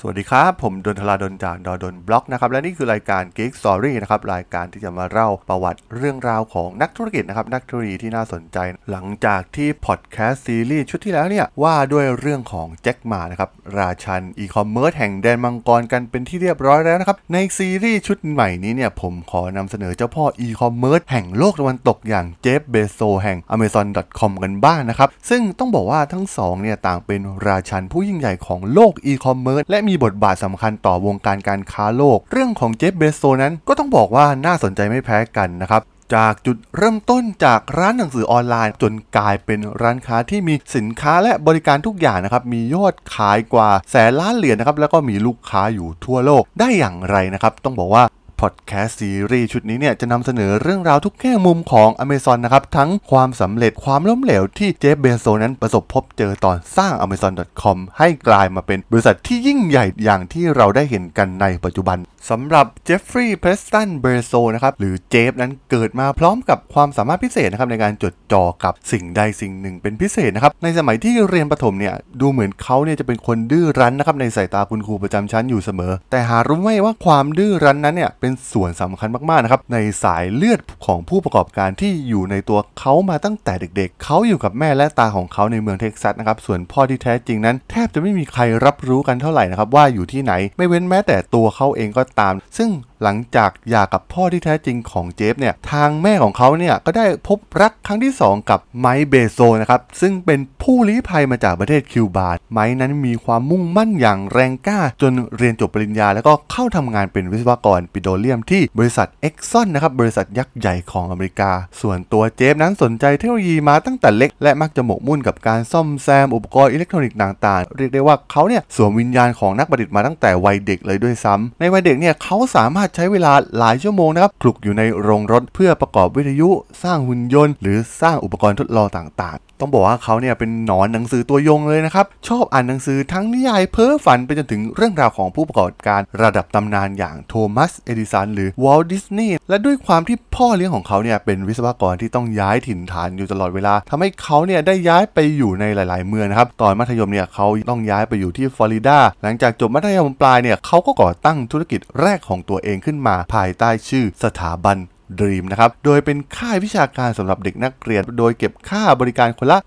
สวัสดีครับ ผม ด.ดล จาก ด.ดล็อกนะครับและนี่คือรายการ Geek Story นะครับรายการที่จะมาเล่าประวัติเรื่องราวของนักธุรกิจนะครับนักธุรกิจที่น่าสนใจ หลังจากที่พอดแคสต์ซีรีส์ชุดที่แล้วเนี่ยว่าด้วยเรื่องของแจ็คหม่านะครับราชันอีคอมเมิร์ซแห่งแดนมังกรกันเป็นที่เรียบร้อยแล้วนะครับในซีรีส์ชุดใหม่นี้เนี่ยผมขอนำเสนอเจ้าพ่ออีคอมเมิร์ซแห่งโลกตะวันตกอย่างเจฟฟ์ เบโซสแห่ง Amazon.com กันบ้างนะครับซึ่งต้องบอกว่าทั้งสองเนี่ยต่างเป็นราชันผู้ยิ่งใหญ่ของโลกอีคอมเมิร์ซและมีบทบาทสำคัญต่อวงการการค้าโลก เรื่องของเจฟเบโซนั้นก็ต้องบอกว่าน่าสนใจไม่แพ้กันนะครับจากจุดเริ่มต้นจากร้านหนังสือออนไลน์ จนกลายเป็นร้านค้าที่มีสินค้าและบริการทุกอย่างนะครับมียอดขายกว่าแสนล้านเหรียญนะครับแล้วก็มีลูกค้าอยู่ทั่วโลกได้อย่างไรนะครับต้องบอกว่า พอดแคสต์ซีรีส์ชุดนี้เนี่ยจะนำเสนอเรื่องราวทุกแง่มุมของ Amazon นะครับ ทั้งความสำเร็จความล้มเหลวที่เจฟเบโซนั้นประสบพบเจอตอนสร้าง Amazon.com ให้กลายมาเป็นบริษัทที่ยิ่งใหญ่อย่างที่เราได้เห็นกันในปัจจุบันสำหรับเจฟฟรีย์เพรสตันเบรโซนะครับหรือเจฟนั้นเกิดมาพร้อมกับความสามารถพิเศษนะครับในการจดจ่อกับสิ่งใดสิ่งหนึ่งเป็นพิเศษนะครับในสมัยที่เรียนประถมเนี่ยดูเหมือนเขาเนี่ยจะเป็นคนดื้อรั้นนะครับในสายตาคุณครูประจำชั้นอยู่เสมอ แต่หารู้ไหมว่าความดื้อรั้นนั้นเนี่ยเป็นส่วนสำคัญมากๆนะครับในสายเลือดของผู้ประกอบการที่อยู่ในตัวเขามาตั้งแต่เด็ก ๆ เขาอยู่กับแม่และตาของเขาในเมืองเท็กซัสนะครับส่วนพ่อที่แท้จริงนั้น แทบจะไม่มีใครรับรู้กันเท่าไหร่นะครับว่าอยู่ที่ไหน ไม่เว้นแม้แต่ตัวเขาเองก็ตาม ซึ่ง หลังจากหย่ากับพ่อที่แท้จริงของเจฟเนี่ยทางแม่ของเขาเนี่ยก็ได้พบรักครั้งที่ 2 กับไมค์เบโซนะครับซึ่งเป็นผู้ลี้ภัยมาจากประเทศคิวบาไมค์นั้นมีความมุ่งมั่นอย่างแรงกล้า จนเรียนจบปริญญา แล้วก็เข้าทำงานเป็นวิศวกรปิโตรเลียมที่บริษัท Exxon นะครับบริษัทยักษ์ใหญ่ของอเมริกา ส่วนตัวเจฟนั้นสนใจเทคโนโลยีมาตั้งแต่เล็ก และมักจะหมกมุ่นกับการซ่อมแซมอุปกรณ์อิเล็กทรอนิกส์ต่างๆ เรียกได้ว่าเขาเนี่ยสวมวิญญาณของนักประดิษฐ์มาตั้งแต่วัยเด็กเลยด้วยซ้ำในวัยเด็กเนี่ยเขาสามารถใช้เวลาหลายชั่วโมงนะครับคลุกอยู่ในโรงรถเพื่อประกอบวิทยุ สร้างหุ่นยนต์ หรือสร้างอุปกรณ์ทดลองต่างๆ ต้องบอกว่าเขาเนี่ยเป็นหนอนหนังสือตัวยงเลยนะครับ ชอบอ่านหนังสือทั้งนิยายเพ้อฝันไปจนถึงเรื่องราวของผู้ประกอบการระดับตำนานอย่างโทมัส เอดิสัน หรือวอลดิสนีย์ และด้วยความที่พ่อเลี้ยงของเขาเนี่ยเป็นวิศวกรที่ต้องย้ายถิ่นฐานอยู่ตลอดเวลาทำให้เขาเนี่ยได้ย้ายไปอยู่ในหลาย ๆ เมืองนะครับ ตอนมัธยมเนี่ยเขาต้องย้ายไปอยู่ที่ฟลอริดา หลังจากจบมัธยมปลายเนี่ยเขาก็ก่อตั้งธุรกิจแรกของตัวเองขึ้นมาภายใต้ชื่อสถาบัน Dream นะครับ โดยเป็นค่ายวิชาการสำหรับเด็กนักเรียน โดยเก็บค่าบริการคนละ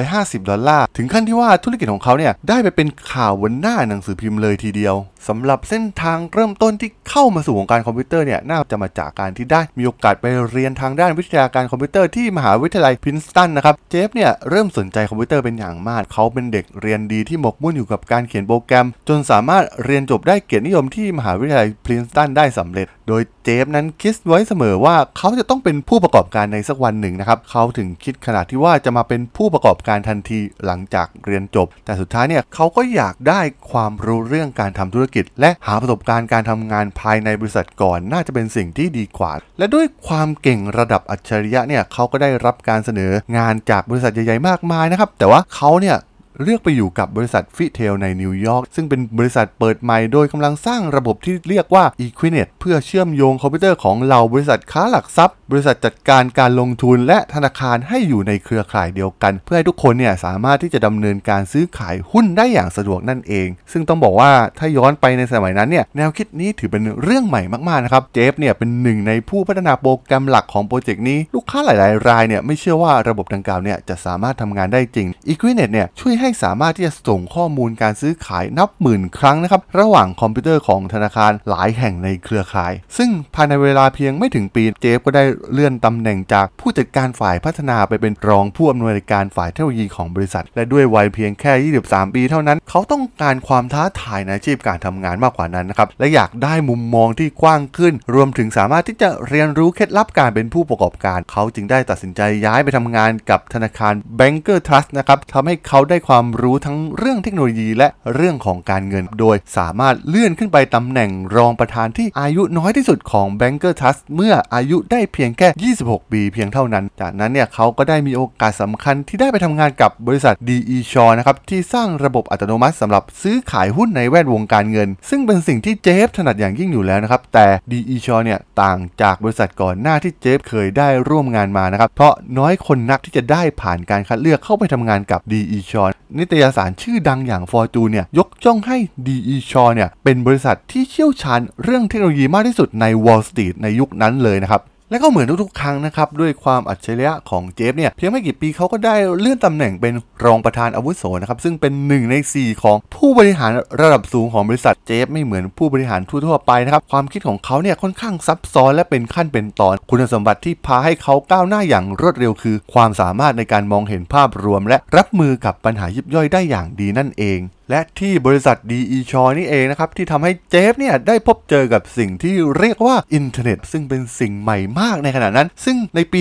150 ดอลลาร์ ถึงขั้นที่ว่าธุรกิจของเขาเนี่ยได้ไปเป็นข่าวบนหน้าหนังสือพิมพ์เลยทีเดียวสำหรับเส้นทางเริ่มต้นที่เข้ามาสู่วงการคอมพิวเตอร์เนี่ยน่าจะมาจากการที่ได้มีโอกาสไปเรียนทางด้านวิทยาการคอมพิวเตอร์ที่มหาวิทยาลัยพินสตันนะครับ เจฟเนี่ยเริ่มสนใจคอมพิวเตอร์เป็นอย่างมาก เขาเป็นเด็กเรียนดีที่หมกมุ่นอยู่กับการเขียนโปรแกรม จนสามารถเรียนจบได้เกียรตินิยมที่มหาวิทยาลัยพินสตันได้สำเร็จ โดยเจฟนั้นคิดไว้เสมอว่าเขาจะต้องเป็นผู้ประกอบการในสักวันหนึ่งนะครับเขาถึงคิดขนาดที่ว่าจะมาเป็นผู้ประกอบการทันทีหลังจากเรียนจบ แต่สุดท้ายเนี่ยเขาก็อยากได้ความรู้เรื่องการทำธุรกิจ และหาประสบการณ์การทำงานภายในบริษัทก่อน น่าจะเป็นสิ่งที่ดีกว่า และด้วยความเก่งระดับอัจฉริยะเนี่ยเขาก็ได้รับการเสนองานจากบริษัทใหญ่ๆมากมายนะครับแต่ว่าเขาเนี่ย เลือกไปอยู่กับบริษัท Fitel ในนิวยอร์กซึ่งเป็นบริษัทเปิดใหม่โดยกำลังสร้างระบบที่เรียกว่า Equinet เพื่อเชื่อมโยงคอมพิวเตอร์ของเหล่าบริษัทค้าหลักทรัพย์ บริษัทจัดการการลงทุนและธนาคารให้อยู่ในเครือข่ายเดียวกัน เพื่อให้ทุกคนเนี่ยสามารถที่จะดำเนินการซื้อขายหุ้นได้อย่างสะดวกนั่นเอง ซึ่งต้องบอกว่าถ้าย้อนไปในสมัยนั้นเนี่ยแนวคิดนี้ถือเป็นเรื่องใหม่มากๆนะครับเจฟเนี่ยเป็นหนึ่งในผู้พัฒนาโปรแกรมหลักของโปรเจกต์นี้ลูกค้าหลาย ๆ รายเนี่ยไม่เชื่อว่าระบบดังกล่าวเนี่ยจะสามารถทำงานได้จริง Equinet เนี่ยช่วยให้สามารถที่จะส่งข้อมูลการซื้อขายนับหมื่นครั้งนะครับระหว่างคอมพิวเตอร์ของธนาคารหลายแห่งในเครือข่าย ซึ่งภายในเวลาเพียงไม่ถึงปีเจฟก็ได้เลื่อนตำแหน่งจากผู้จัดการฝ่ายพัฒนาไปเป็นรองผู้อำนวยการฝ่ายเทคโนโลยีของบริษัท และด้วยวัยเพียงแค่ 23 ปีเท่านั้น เขาต้องการความท้าทายในอาชีพการทำงานมากกว่านั้นนะครับและอยากได้มุมมองที่กว้างขึ้น รวมถึงสามารถที่จะเรียนรู้เคล็ดลับการเป็นผู้ประกอบการ เขาจึงได้ตัดสินใจย้ายไปทำงานกับธนาคาร Banker Trust นะครับทำให้เขาได้ความความรู้ทั้งเรื่องเทคโนโลยีและเรื่องของการเงิน โดยสามารถเลื่อนขึ้นไปตำแหน่งรองประธานที่อายุน้อยที่สุดของ Banker Trust เมื่ออายุได้เพียงแค่ 26 ปีเพียงเท่านั้น จากนั้นเนี่ยเขาก็ได้มีโอกาสสำคัญที่ได้ไปทำงานกับบริษัท DE Shaw นะครับที่สร้างระบบอัตโนมัติสำหรับซื้อขายหุ้นในแวดวงการเงิน ซึ่งเป็นสิ่งที่เจฟถนัดอย่างยิ่งอยู่แล้วนะครับแต่ DE Shaw เนี่ยต่างจากบริษัทก่อนหน้าที่เจฟเคยได้ร่วมงานมานะครับเพราะน้อยคนนักที่จะได้ผ่านการคัดเลือกเข้าไปทำงานกับ DE Shaw นิตยสารชื่อดังอย่างฟอร์จูเนี่ยยกจ้องให้ดีอีชอเนี่ยเป็นบริษัทที่เชี่ยวชาญเรื่องเทคโนโลยีมากที่สุดใน Wall Street ในยุคนั้นเลยนะครับ และก็เหมือนทุกๆครั้งนะครับด้วยความอัจฉริยะของเจฟเนี่ยเพียงไม่กี่ปีเขาก็ได้เลื่อนตำแหน่งเป็นรองประธานอาวุโสนะครับซึ่งเป็นหนึ่งใน 4 ของผู้บริหารระดับสูงของบริษัทเจฟไม่เหมือนผู้บริหารทั่วๆไปนะครับความคิดของเขาเนี่ยค่อนข้างซับซ้อนและเป็นขั้นเป็นตอน คุณสมบัติที่พาให้เขาก้าวหน้าอย่างรวดเร็วคือ ความสามารถในการมองเห็นภาพรวม และรับมือกับปัญหายิบย่อยได้อย่างดีนั่นเอง และที่บริษัท DE Shaw นี่เองนะครับ ที่ทำให้เจฟเนี่ยได้พบเจอกับสิ่งที่เรียกว่าอินเทอร์เน็ต ซึ่งเป็นสิ่งใหม่มากในขณะนั้น ซึ่งในปี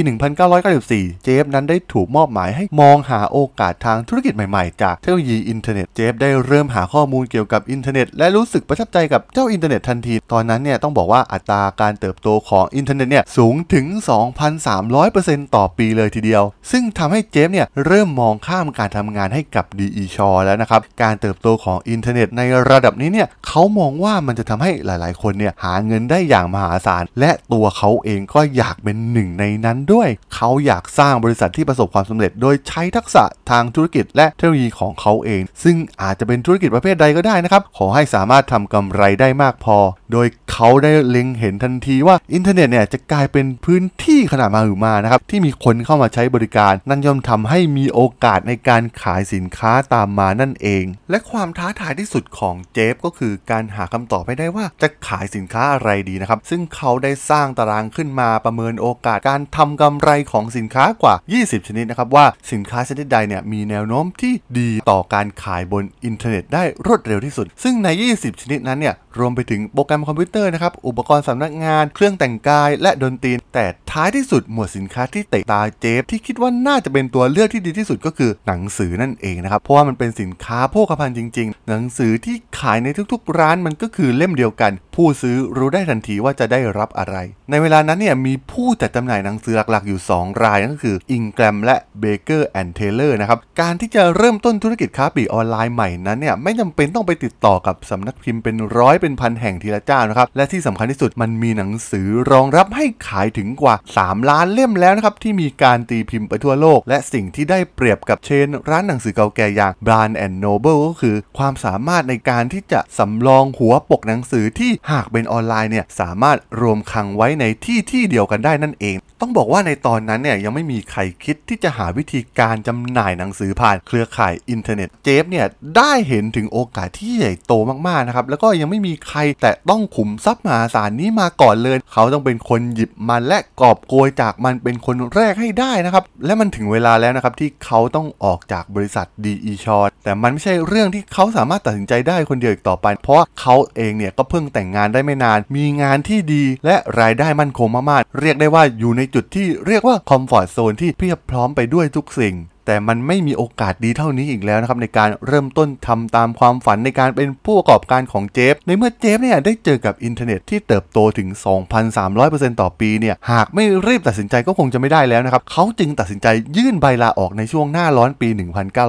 1994 เจฟนั้นได้ถูกมอบหมายให้มองหาโอกาสทางธุรกิจใหม่ๆ จากเทคโนโลยีอินเทอร์เน็ตเจฟได้เริ่มหาข้อมูลเกี่ยวกับอินเทอร์เน็ตและรู้สึกประทับใจกับเจ้าอินเทอร์เน็ตทันที ตอนนั้นเนี่ยต้องบอกว่าอัตราการเติบโตของอินเทอร์เน็ตเนี่ยสูงถึง 2,300%ต่อปีเลยทีเดียว ซึ่งทำให้เจฟเนี่ยเริ่มมองข้ามการทำงานให้กับ DE Shaw แล้วนะครับการเติบโตของอินเทอร์เน็ตในระดับนี้เนี่ยเขามองว่ามันจะทำให้หลาย ๆ คนเนี่ยหาเงินได้อย่างมหาศาล และตัวเขาเองก็อยากเป็นหนึ่งในนั้นด้วย เขาอยากสร้างบริษัทที่ประสบความสำเร็จ โดยใช้ทักษะทางธุรกิจและเทคโนโลยีของเขาเอง ซึ่งอาจจะเป็นธุรกิจประเภทใดก็ได้นะครับ ขอให้สามารถทำกำไรได้มากพอ โดยเขาได้เล็งเห็นทันทีว่าอินเทอร์เน็ตเนี่ยจะกลายเป็นพื้นที่ขนาดมหึมานะครับที่มีคนเข้ามาใช้บริการ นั่นย่อมทำให้มีโอกาสในการขายสินค้าตามมานั่นเอง และความท้าทายที่สุดของเจฟก็คือการหาคำตอบให้ได้ว่าจะขายสินค้าอะไรดีนะครับ ซึ่งเขาได้สร้างตารางขึ้นมาประเมินโอกาสการทำกำไรของสินค้ากว่า 20 ชนิดนะครับว่าสินค้าชนิดใดเนี่ยมีแนวโน้มที่ดีต่อการขายบนอินเทอร์เน็ตได้รวดเร็วที่สุด ซึ่งใน 20 ชนิดนั้นเนี่ยรวมไปถึงโปรแกรมคอมพิวเตอร์นะครับ อุปกรณ์สำนักงาน เครื่องแต่งกาย และดนตรี แต่ท้ายที่สุดหมวดสินค้าที่เตะตาเจฟที่คิดว่าน่าจะเป็นตัวเลือกที่ดีที่สุดก็คือหนังสือนั่นเองนะครับ เพราะว่ามันเป็นสินค้าโภคภัณฑ์จริง ๆ หนังสือที่ขายในทุกๆ ร้านมันก็คือเล่มเดียวกัน ผู้ซื้อรู้ได้ทันทีว่าจะได้รับอะไร ในเวลานั้นเนี่ยมีผู้จัดจำหน่ายหนังสือหลักๆ อยู่ 2 รายนั่นก็คือ Ingram และ Baker and Taylor นะครับ การที่จะเริ่มต้นธุรกิจค้าปลีกออนไลน์ใหม่นั้นเนี่ยไม่จำเป็นต้องไปติดต่อกับสำนักพิมพ์เป็นร้อยเป็นพันแห่งทีละเจ้านะครับ และที่สำคัญที่สุดมันมีหนังสือรองรับให้ขายถึงกว่า 3 ล้านเล่มแล้วนะครับที่มีการตีพิมพ์ไปทั่วโลก และสิ่งที่ได้เปรียบกับ chain ร้านหนังสือเก่าแก่อย่าง Barnes and Noble ก็คือ ความสามารถในการที่จะสำรองหัวปกหนังสือที่หากเป็นออนไลน์เนี่ยสามารถรวมคลังไว้ในที่ที่เดียวกันได้นั่นเอง ต้องบอกว่าในตอนนั้นเนี่ยยังไม่มีใครคิดที่จะหาวิธีการจำหน่ายหนังสือผ่านเครือข่ายอินเทอร์เน็ตเจฟเนี่ยได้เห็นถึงโอกาสที่ใหญ่โตมากๆนะครับแล้วก็ยังไม่มีใครแตะต้องขุมทรัพย์มหาศาลนี้มาก่อนเลย เขาต้องเป็นคนหยิบมันและกอบโกยจากมันเป็นคนแรกให้ได้นะครับและมันถึงเวลาแล้วนะครับที่เขาต้องออกจากบริษัท D. E. Shaw แต่มันไม่ใช่เรื่องที่เขาสามารถตัดสินใจได้คนเดียวอีกต่อไป เพราะเขาเองเนี่ยก็เพิ่งแต่งงานได้ไม่นาน มีงานที่ดีและรายได้มั่นคงมากๆ เรียกได้ว่าอยู่ในจุดที่เรียกว่า comfort zone ที่เพียบพร้อมไปด้วยทุกสิ่ง แต่มันไม่มีโอกาสดีเท่านี้อีกแล้วนะครับในการเริ่มต้นทำตามความฝันในการเป็นผู้ประกอบการของเจฟ ในเมื่อเจฟเนี่ยได้เจอกับอินเทอร์เน็ตที่เติบโตถึง 2,300%ต่อปีเนี่ยหากไม่รีบตัดสินใจก็คงจะไม่ได้แล้วนะครับเขาจึงตัดสินใจยื่นใบลาออกในช่วงหน้าร้อนปี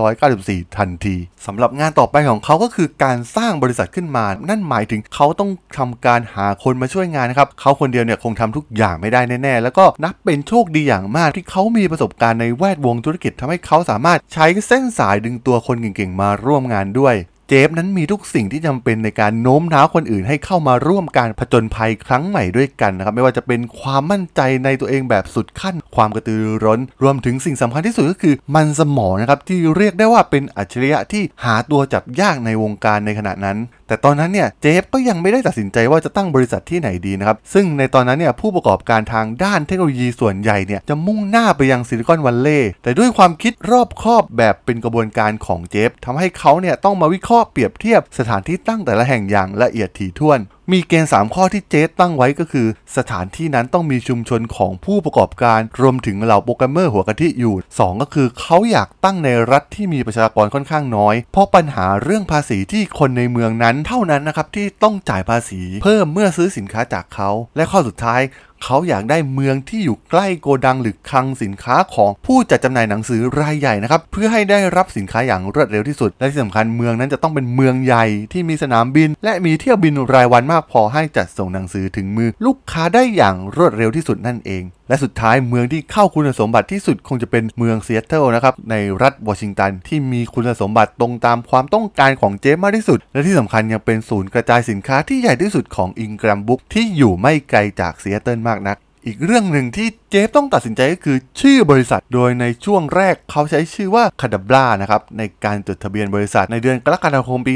1994 ทันทีสำหรับงานต่อไปของเขาก็คือการสร้างบริษัทขึ้นมา นั่นหมายถึงเขาต้องทำการหาคนมาช่วยงานนะครับเขาคนเดียวเนี่ยคงทำทุกอย่างไม่ได้แน่ๆแล้วก็นับเป็นโชคดีอย่างมากที่เขามีประสบการณ์ในแวดวงธุรกิจทำให้เขาสามารถใช้เส้นสายดึงตัวคนเก่งๆ มาร่วมงานด้วย เจฟนั้นมีทุกสิ่งที่จำเป็นในการโน้มน้าวคนอื่นให้เข้ามาร่วมการผจญภัยครั้งใหม่ด้วยกันนะครับไม่ว่าจะเป็นความมั่นใจในตัวเองแบบสุดขั้น ความกระตือรือร้น รวมถึงสิ่งสำคัญที่สุดก็คือ มันสมองนะครับที่เรียกได้ว่าเป็นอัจฉริยะที่หาตัวจับยากในวงการในขณะนั้น แต่ตอนนั้นเนี่ยเจฟก็ยังไม่ได้ตัดสินใจว่าจะตั้งบริษัทที่ไหนดีนะครับซึ่งในตอนนั้นเนี่ยผู้ประกอบการทางด้านเทคโนโลยีส่วนใหญ่เนี่ยจะมุ่งหน้าไปยังซิลิคอนวัลเลย์แต่ด้วยความคิดรอบคอบแบบเป็นกระบวนการของเจฟทำให้เขาเนี่ยต้องมาวิเคราะห์เปรียบเทียบสถานที่ตั้งแต่ละแห่งอย่างละเอียดถี่ถ้วน มีเกณฑ์ 3 ข้อที่เจฟตั้งไว้ก็คือ สถานที่นั้นต้องมีชุมชนของผู้ประกอบการ รวมถึงเหล่าโปรแกรมเมอร์หัวกะทิอยู่ 2 ก็คือเขาอยากตั้งในรัฐที่มีประชากรค่อนข้างน้อย เพราะปัญหาเรื่องภาษีที่คนในเมืองนั้นเท่านั้นนะครับที่ต้องจ่ายภาษีเพิ่มเมื่อซื้อสินค้าจากเขา และข้อสุดท้ายเขาอยากได้เมืองที่อยู่ใกล้โกดังหรือคลังสินค้าของผู้จัดจำหน่ายหนังสือรายใหญ่นะครับเพื่อให้ได้รับสินค้าอย่างรวดเร็วที่สุด และที่สำคัญเมืองนั้นจะต้องเป็นเมืองใหญ่ที่มีสนามบิน และมีเที่ยวบินรายวันมากพอให้จัดส่งหนังสือถึงมือลูกค้าได้อย่างรวดเร็วที่สุดนั่นเอง และสุดท้ายเมืองที่เข้าคุณสมบัติที่สุดคงจะเป็นเมืองซีแอตเทิลนะครับในรัฐวอชิงตันที่มีคุณสมบัติตรงตามความต้องการของเจฟมากที่สุด และที่สำคัญยังเป็นศูนย์กระจายสินค้าที่ใหญ่ที่สุดของ Ingram Book ที่อยู่ไม่ไกลจากซีแอตเทิลมากนักอีกเรื่องหนึ่งที่ เจฟต้องตัดสินใจก็คือชื่อบริษัท โดยในช่วงแรกเขาใช้ชื่อว่า Cadabra นะครับในการจดทะเบียนบริษัทในเดือนกรกฎาคมปี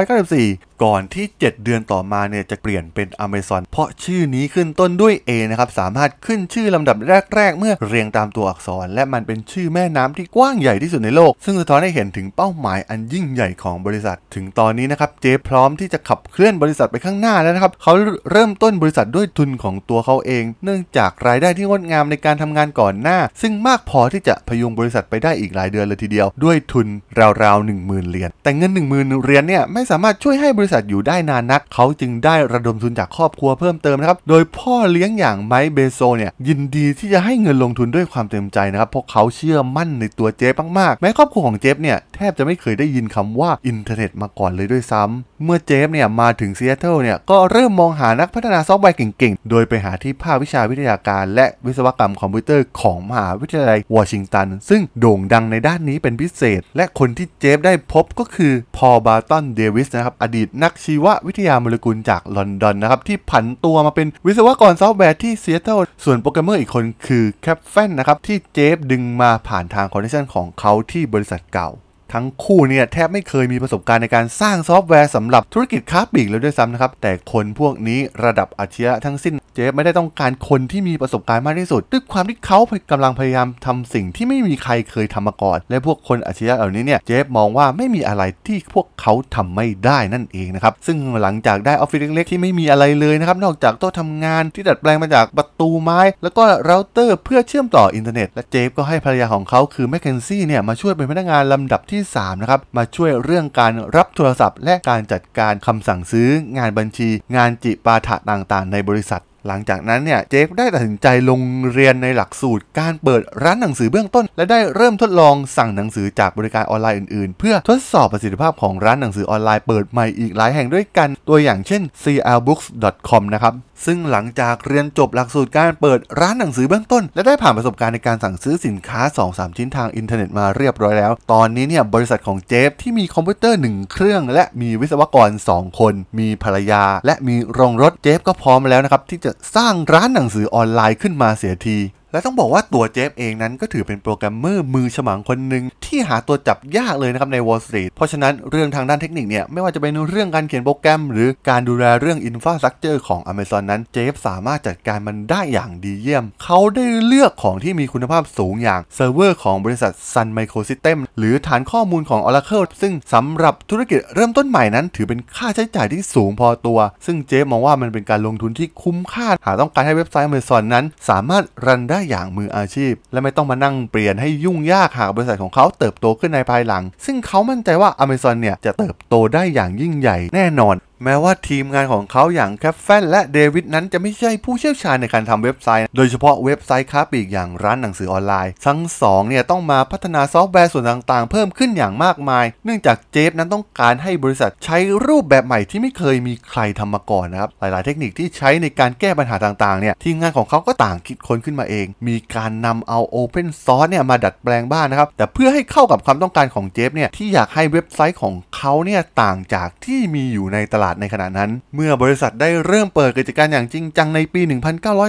1994 ก่อนที่ 7 เดือนต่อมาเนี่ยจะเปลี่ยนเป็น Amazon เพราะชื่อนี้ขึ้นต้นด้วย A นะครับสามารถขึ้นชื่อลำดับแรก ๆ เมื่อเรียงตามตัวอักษร และมันเป็นชื่อแม่น้ำที่กว้างใหญ่ที่สุดในโลก ซึ่งสะท้อนให้เห็นถึงเป้าหมายอันยิ่งใหญ่ของบริษัท ถึงตอนนี้นะครับเจฟพร้อมที่จะขับเคลื่อนบริษัทไปข้างหน้าแล้วนะครับเขาเริ่มต้นบริษัทด้วยทุนของตัวเขาเอง เนื่องจากรายได้ที่งดงามในการทำงานก่อนหน้า ซึ่งมากพอที่จะพยุงบริษัทไปได้อีกหลายเดือนเลยทีเดียว ด้วยทุนราวๆ10,000เหรียญแต่เงิน 10,000เหรียญเนี่ยไม่สามารถช่วยให้บริษัทอยู่ได้นานนัก เขาจึงได้ระดมทุนจากครอบครัวเพิ่มเติมนะครับโดยพ่อเลี้ยงอย่างไมค์เบโซสเนี่ยยินดีที่จะให้เงินลงทุนด้วยความเต็มใจนะครับเพราะเขาเชื่อมั่นในตัวเจฟมากๆแม้ครอบครัวของเจฟเนี่ยแทบจะไม่เคยได้ยินคำว่าอินเทอร์เน็ตมาก่อนเลยด้วยซ้ำเมื่อเจฟเนี่ยมาถึงซีแอตเทิลเนี่ยก็เริ่มมองหานักพัฒนาซอฟต์แวร์เก่งๆ โดยไปหาที่ภาควิชาวิทยาการและวิศวกรรมคอมพิวเตอร์ของมหาวิทยาลัยวอชิงตัน ซึ่งโด่งดังในด้านนี้เป็นพิเศษ และคนที่เจฟได้พบก็คือพอลบาร์ตันเดวิสนะครับอดีตนักชีววิทยาโมเลกุลจากลอนดอนนะครับที่ผันตัวมาเป็นวิศวกรซอฟต์แวร์ที่ซีแอตเทิลส่วนโปรแกรมเมอร์อีกคนคือแคฟแฟนนะครับที่เจฟดึงมาผ่านทาง connection ของเขาที่บริษัทเก่าทั้งคู่เนี่ยแทบไม่เคยมีประสบการณ์ในการสร้างซอฟต์แวร์สำหรับธุรกิจค้าปลีกเลยด้วยซ้ำนะครับ แต่คนพวกนี้ระดับมืออาชีพทั้งสิ้น เจฟไม่ได้ต้องการคนที่มีประสบการณ์มากที่สุด ด้วยความที่เขากำลังพยายามทำสิ่งที่ไม่มีใครเคยทำมาก่อน และพวกมืออาชีพเหล่านี้เนี่ยเจฟมองว่าไม่มีอะไรที่พวกเขาทำไม่ได้นั่นเองนะครับซึ่งหลังจากได้ออฟฟิศเล็กๆที่ไม่มีอะไรเลยนะครับนอกจากโต๊ะทำงานที่ดัดแปลงมาจากประตูไม้ แล้วก็เราเตอร์เพื่อเชื่อมต่ออินเทอร์เน็ตและเจฟก็ให้ภรรยาของเขาคือแมคเคนซี่เนี่ยมาช่วยเป็นพนักงานลำดับที่3นะครับมาช่วยเรื่องการรับโทรศัพท์ และการจัดการคำสั่งซื้องานบัญชี งานจิปาถะต่างๆ ในบริษัทหลังจากนั้นเนี่ยเจฟได้ตัดสินใจลงเรียนในหลักสูตรการเปิดร้านหนังสือเบื้องต้น และได้เริ่มทดลองสั่งหนังสือจากบริการออนไลน์อื่นๆ เพื่อทดสอบประสิทธิภาพของร้านหนังสือออนไลน์เปิดใหม่อีกหลายแห่งด้วยกัน ตัวอย่างเช่น clbooks.com นะครับซึ่งหลังจากเรียนจบหลักสูตรการเปิดร้านหนังสือเบื้องต้น และได้ผ่านประสบการณ์ในการสั่งซื้อสินค้า 2-3 ชิ้นทางอินเทอร์เน็ตมาเรียบร้อยแล้ว ตอนนี้เนี่ยบริษัทของเจฟที่มีคอมพิวเตอร์ 1 เครื่อง และมีวิศวกร 2 คน มีภรรยา และมีโรงรถเจฟก็พร้อมแล้วนะครับที่จะสร้างร้านหนังสือออนไลน์ขึ้นมาเสียที และต้องบอกว่าตัวเจฟเองนั้นก็ถือเป็นโปรแกรมเมอร์มือฉมังคนหนึ่งที่หาตัวจับยากเลยนะครับใน Wall Street เพราะฉะนั้นเรื่องทางด้านเทคนิคเนี่ยไม่ว่าจะเป็นเรื่องการเขียนโปรแกรม หรือการดูแลเรื่อง infrastructure ของ Amazon นั้นเจฟสามารถจัดการมันได้อย่างดีเยี่ยม เขาได้เลือกของที่มีคุณภาพสูงอย่างเซิร์ฟเวอร์ของบริษัท Sun Microsystem หรือฐานข้อมูลของ Oracle ซึ่งสำหรับธุรกิจเริ่มต้นใหม่นั้นถือเป็นค่าใช้จ่ายที่สูงพอตัว ซึ่งเจฟมองว่ามันเป็นการลงทุนที่คุ้มค่าหากต้องการให้เว็บไซต์ Amazon นั้น สามารถ run ได้ได้อย่างมืออาชีพ และไม่ต้องมานั่งเปลี่ยนให้ยุ่งยากหากบริษัทของเขาเติบโตขึ้นในภายหลัง ซึ่งเขามั่นใจว่า Amazon เนี่ยจะเติบโตได้อย่างยิ่งใหญ่แน่นอนแม้ว่าทีมงานของเขาอย่างแคฟแฟนและเดวิดนั้นจะไม่ใช่ผู้เชี่ยวชาญในการทำเว็บไซต์ โดยเฉพาะเว็บไซต์ค้าปลีกอย่างร้านหนังสือออนไลน์ ทั้งสองเนี่ยต้องมาพัฒนาซอฟต์แวร์ส่วนต่างๆ เพิ่มขึ้นอย่างมากมาย เนื่องจากเจฟนั้นต้องการให้บริษัทใช้รูปแบบใหม่ที่ไม่เคยมีใครทำมาก่อนนะครับ หลายๆ เทคนิคที่ใช้ในการแก้ปัญหาต่างๆเนี่ยทีมงานของเขาก็ต่างคิดค้นขึ้นมาเอง มีการนำเอา Open Source เนี่ยมาดัดแปลงบ้างนะครับแต่เพื่อให้เข้ากับความต้องการของเจฟเนี่ยที่อยากให้เว็บไซต์ของเขาเนี่ยต่างจากที่มีอยู่ในตลาดในขณะนั้น เมื่อบริษัทได้เริ่มเปิดกิจการอย่างจริงจังในปี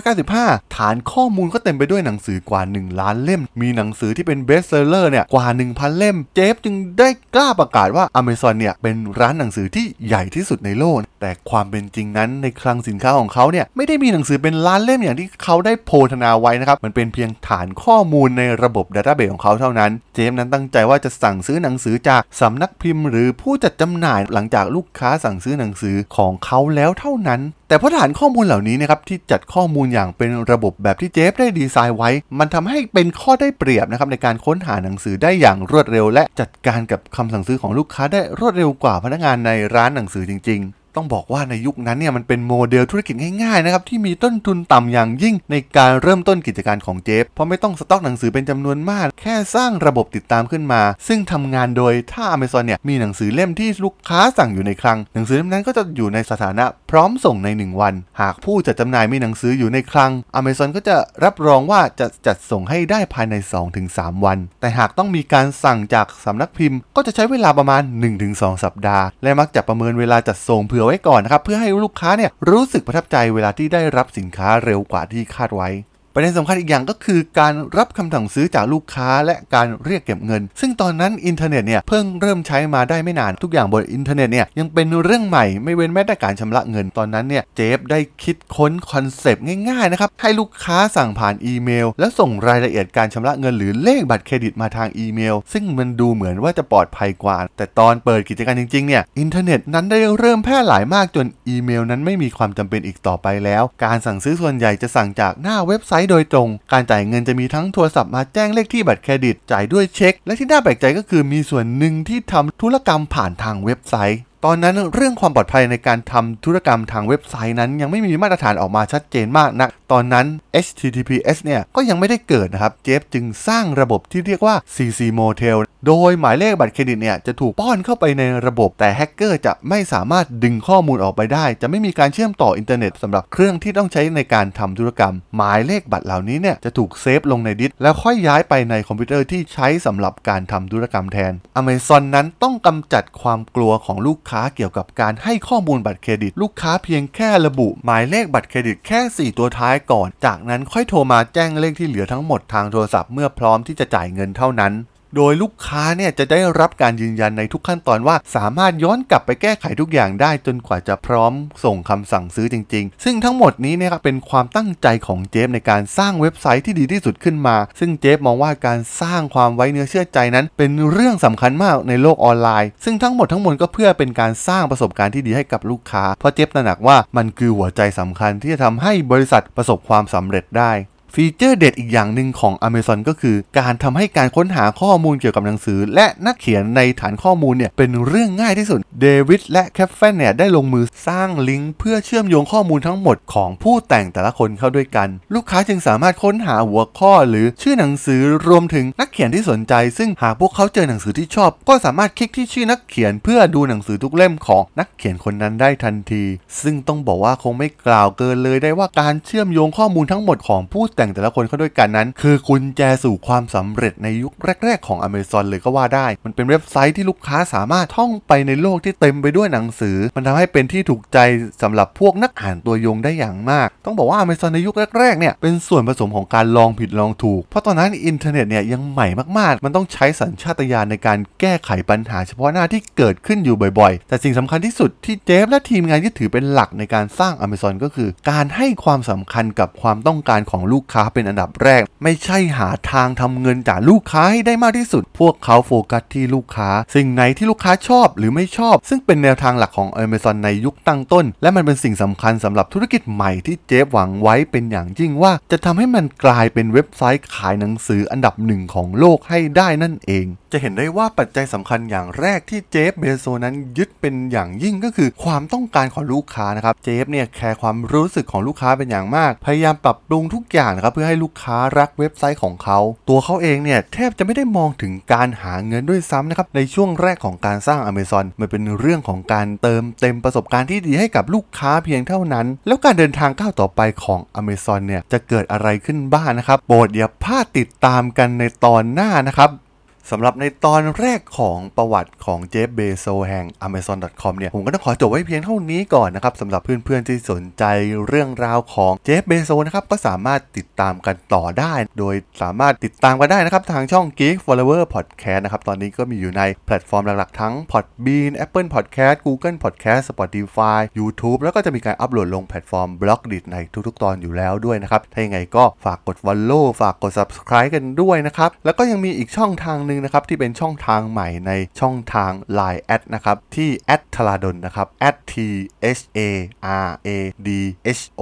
1995 ฐานข้อมูลก็เต็มไปด้วยหนังสือกว่า 1 ล้านเล่ม มีหนังสือที่เป็นเบสเซอร์เนี่ยกว่า 1,000 เล่ม เจฟจึงได้กล้าประกาศว่า Amazon เนี่ยเป็นร้านหนังสือที่ใหญ่ที่สุดในโลกแต่ความเป็นจริงนั้นในคลังสินค้าของเขาเนี่ยไม่ได้มีหนังสือเป็นล้านเล่มอย่างที่เขาได้โพธนาไว้นะครับ มันเป็นเพียงฐานข้อมูลในระบบดัตต้าเบสของเขาเท่านั้น เจมส์นั้นตั้งใจว่าจะสั่งซื้อหนังสือจากสำนักพิมพ์ หรือผู้จัดจำหน่ายหลังจากลูกค้าสั่งซื้อหนังสือของเขาแล้วเท่านั้น แต่เพราะฐานข้อมูลเหล่านี้นะครับที่จัดข้อมูลอย่างเป็นระบบแบบที่เจฟได้ดีไซน์ไว้ มันทำให้เป็นข้อได้เปรียบนะครับในการค้นหาหนังสือได้อย่างรวดเร็ว และจัดการกับคำสั่งซื้อของลูกค้าได้รวดเร็วกว่าพนักงานในร้านหนังสือจริง ๆ ต้องบอกว่าในยุคนั้นเนี่ยมันเป็นโมเดลธุรกิจง่ายๆนะครับที่มีต้นทุนต่ำอย่างยิ่งในการเริ่มต้นกิจการของเจฟเพราะไม่ต้องสต็อกหนังสือเป็นจำนวนมาก แค่สร้างระบบติดตามขึ้นมา ซึ่งทำงานโดยถ้า Amazon เนี่ยมีหนังสือเล่มที่ลูกค้าสั่งอยู่ในคลัง หนังสือเล่มนั้นก็จะอยู่ในสถานะพร้อมส่งใน 1 วัน หากผู้จัดจำหน่ายมีหนังสืออยู่ในคลัง Amazon ก็จะรับรองว่าจะจัดส่งให้ได้ภายใน 2-3 วัน แต่หากต้องมีการสั่งจากสำนักพิมพ์ ก็จะใช้เวลาประมาณ 1-2 สัปดาห์ และมักจะประเมินเวลาจัดส่งเผื่อไว้ก่อนนะครับเพื่อให้ลูกค้าเนี่ยรู้สึกประทับใจเวลาที่ได้รับสินค้าเร็วกว่าที่คาดไว้ ประเด็นสำคัญอีกอย่างก็คือการรับคำสั่งซื้อจากลูกค้าและการเรียกเก็บเงิน ซึ่งตอนนั้นอินเทอร์เน็ตเนี่ยเพิ่งเริ่มใช้มาได้ไม่นานทุกอย่างบนอินเทอร์เน็ตเนี่ยยังเป็นเรื่องใหม่ไม่เว้นแม้แต่การชำระเงินตอนนั้นเนี่ยเจฟได้คิดค้น conceptง่ายๆนะครับให้ลูกค้าสั่งผ่านอีเมล แล้วส่งรายละเอียดการชำระเงินหรือเลขบัตรเครดิตมาทางอีเมล ซึ่งมันดูเหมือนว่าจะปลอดภัยกว่า แต่ตอนเปิดกิจการจริงๆเนี่ยอินเทอร์เน็ตนั้นได้เริ่มแพร่หลายมากจนอีเมล นั้นไม่มีความจำเป็นอีกต่อไปแล้ว การสั่งซื้อส่วนใหญ่จะสั่งจากหน้าเว็บไซต์โดยตรง การจ่ายเงินจะมีทั้งโทรศัพท์มาแจ้งเลขที่บัตรเครดิต จ่ายด้วยเช็ค และที่น่าแปลกใจก็คือมีส่วนหนึ่งที่ทำธุรกรรมผ่านทางเว็บไซต์ตอนนั้นเรื่องความปลอดภัยในการทำธุรกรรมทางเว็บไซต์นั้น ยังไม่มีมาตรฐานออกมาชัดเจนมากนะตอนนั้น HTTPS เนี่ยก็ยังไม่ได้เกิดนะครับ เจฟจึงสร้างระบบที่เรียกว่า CC Motel โดยหมายเลขบัตรเครดิตเนี่ยจะถูกป้อนเข้าไปในระบบ แต่แฮกเกอร์จะไม่สามารถดึงข้อมูลออกไปได้ จะไม่มีการเชื่อมต่ออินเทอร์เน็ตสำหรับเครื่องที่ต้องใช้ในการทำธุรกรรม หมายเลขบัตรเหล่านี้เนี่ยจะถูกเซฟลงในดิสก์แล้วค่อยย้ายไปในคอมพิวเตอร์ที่ใช้สำหรับการทำธุรกรรมแทน Amazon นั้นต้องกำจัดความกลัวของลูกค้าเกี่ยวกับการให้ข้อมูลบัตรเครดิต ลูกค้าเพียงแค่ระบุ หมายเลขบัตรเครดิตแค่ 4 ตัวท้ายก่อน จากนั้นค่อยโทรมาแจ้งเลขที่เหลือทั้งหมดทางโทรศัพท์เมื่อพร้อมที่จะจ่ายเงินเท่านั้น โดยลูกค้าเนี่ยจะได้รับการยืนยันในทุกขั้นตอนว่า สามารถย้อนกลับไปแก้ไขทุกอย่างได้จนกว่าจะพร้อมส่งคำสั่งซื้อจริง ๆ ซึ่งทั้งหมดนี้เนี่ยครับเป็นความตั้งใจของเจฟในการสร้างเว็บไซต์ที่ดีที่สุดขึ้นมา ซึ่งเจฟมองว่าการสร้างความไว้เนื้อเชื่อใจนั้น เป็นเรื่องสำคัญมากในโลกออนไลน์ ซึ่งทั้งหมดทั้งมวลก็เพื่อเป็นการสร้างประสบการณ์ที่ดีให้กับลูกค้า เพราะเจฟตระหนักว่ามันคือหัวใจสำคัญที่จะทำให้บริษัทประสบความสำเร็จได้ ฟีเจอร์เด็ดอีกอย่างหนึ่งของ Amazon ก็คือ การทำให้การค้นหาข้อมูลเกี่ยวกับหนังสือ และนักเขียนในฐานข้อมูลเนี่ยเป็นเรื่องง่ายที่สุดเดวิดและแคฟเฟนเนี่ยได้ลงมือสร้างลิงก์เพื่อเชื่อมโยงข้อมูลทั้งหมดของผู้แต่งแต่ละคนเข้าด้วยกัน ลูกค้าจึงสามารถค้นหาหัวข้อหรือชื่อหนังสือรวมถึงนักเขียนที่สนใจ ซึ่งหากพวกเขาเจอหนังสือที่ชอบ ก็สามารถคลิกที่ชื่อนักเขียนเพื่อดูหนังสือทุกเล่มของนักเขียนคนนั้นได้ทันที ซึ่งต้องบอกว่าคงไม่กล่าวเกินเลยได้ว่าการเชื่อมโยงข้อมูลทั้งหมดของผู้แต่งแต่ละคนเข้าด้วยกันนั้น คือกุญแจสู่ความสำเร็จในยุคแรก ๆ ของ Amazon เลยก็ว่าได้ มันเป็นเว็บไซต์ที่ลูกค้าสามารถท่องไปในโลกที่เต็มไปด้วยหนังสือ มันทำให้เป็นที่ถูกใจสำหรับพวกนักอ่านตัวยงได้อย่างมาก ต้องบอกว่า Amazon ในยุคแรกๆเนี่ยเป็นส่วนผสมของการลองผิดลองถูก เพราะตอนนั้นอินเทอร์เน็ตเนี่ยยังใหม่มากๆ มันต้องใช้สัญชาตญาณในการแก้ไขปัญหาเฉพาะหน้าที่เกิดขึ้นอยู่บ่อยๆ แต่สิ่งสำคัญที่สุดที่เจฟและทีมงานยึดถือเป็นหลักในการสร้าง Amazon ก็คือ การให้ความสำคัญกับความต้องการของลูกค้าเป็นอันดับแรก ไม่ใช่หาทางทำเงินจากลูกค้าให้ได้มากที่สุด พวกเขาโฟกัสที่ลูกค้า สิ่งไหนที่ลูกค้าชอบหรือไม่ชอบ ซึ่งเป็นแนวทางหลักของ Amazon ในยุคตั้งต้น และมันเป็นสิ่งสำคัญสำหรับธุรกิจใหม่ที่เจฟหวังไว้เป็นอย่างยิ่งว่า จะทำให้มันกลายเป็นเว็บไซต์ขายหนังสืออันดับหนึ่งของโลกให้ได้นั่นเองจะเห็นได้ว่าปัจจัยสำคัญอย่างแรกที่เจฟเบโซสนั้นยึดเป็นอย่างยิ่งก็คือความต้องการของลูกค้านะครับ เจฟเนี่ยแคร์ความรู้สึกของลูกค้าเป็นอย่างมาก พยายามปรับปรุงทุกอย่างนะครับเพื่อให้ลูกค้ารักเว็บไซต์ของเขา ตัวเขาเองเนี่ยแทบจะไม่ได้มองถึงการหาเงินด้วยซ้ำนะครับในช่วงแรกของการสร้าง Amazon มันเป็นเรื่องของการเติมเต็มประสบการณ์ที่ดีให้กับลูกค้าเพียงเท่านั้น แล้วการเดินทางก้าวต่อไปของ Amazon เนี่ยจะเกิดอะไรขึ้นบ้างนะครับโปรดอย่าพลาดติดตามกันในตอนหน้านะครับ สำหรับในตอนแรกของประวัติของเจฟเบโซแห่ง Amazon.com เนี่ย ผมก็ต้องขอจบไว้เพียงเท่านี้ก่อนนะครับสำหรับเพื่อนๆที่สนใจเรื่องราวของเจฟเบโซนะครับ ก็สามารถติดตามกันต่อได้ โดยสามารถติดตามกันได้นะครับ ทางช่อง Geek Forever Podcast นะครับ ตอนนี้ก็มีอยู่ในแพลตฟอร์มหลักๆ ทั้ง Podbean Apple Podcast Google Podcast Spotify YouTube แล้วก็จะมีการอัปโหลดลงแพลตฟอร์ม b l o g d i t ในทุกๆ ตอนอยู่แล้วด้วยนะครับถ้ายังไงก็ฝากกด follow ฝากกด subscribe กันด้วยนะครับแล้วก็ยังมีอีกช่องทางหนึ่งนะครับที่เป็นช่องทางใหม่ในช่องทาง Line แอดนะครับที่ a d ธราดลนะครับ t h a r a d h o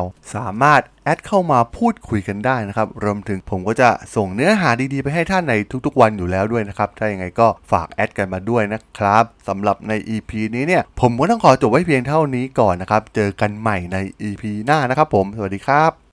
l สามารถแอดเข้ามาพูดคุยกันได้นะครับ รวมถึงผมก็จะส่งเนื้อหาดีๆ ไปให้ท่านในทุกๆวันอยู่แล้วด้วยนะครับ ถ้าอยังไงก็ฝากแอดกันมาด้วยนะครับสำหรับใน EP นี้เนี่ย ผมก็ต้องขอจบไว้เพียงเท่านี้ก่อนนะครับ เจอกันใหม่ใน EP หน้านะครับผม สวัสดีครับ